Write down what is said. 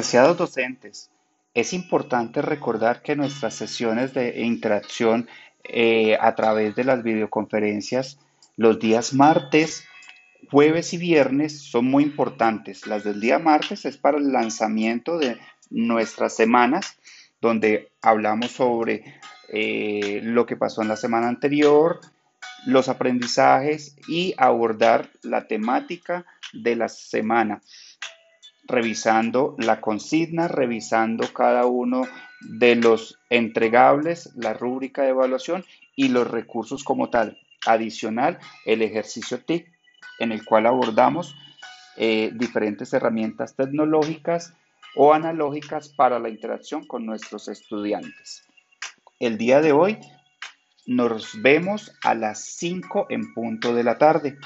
Apreciados docentes, es importante recordar que nuestras sesiones de interacción eh, a través de las videoconferencias los días martes, jueves y viernes son muy importantes. Las del día martes es para el lanzamiento de nuestras semanas, donde hablamos sobre eh, lo que pasó en la semana anterior, los aprendizajes y abordar la temática de la semana, revisando la consigna, revisando cada uno de los entregables, la rúbrica de evaluación y los recursos como tal. Adicional, el ejercicio TIC, en el cual abordamos eh, diferentes herramientas tecnológicas o analógicas para la interacción con nuestros estudiantes. El día de hoy nos vemos a las 5 en punto de la tarde.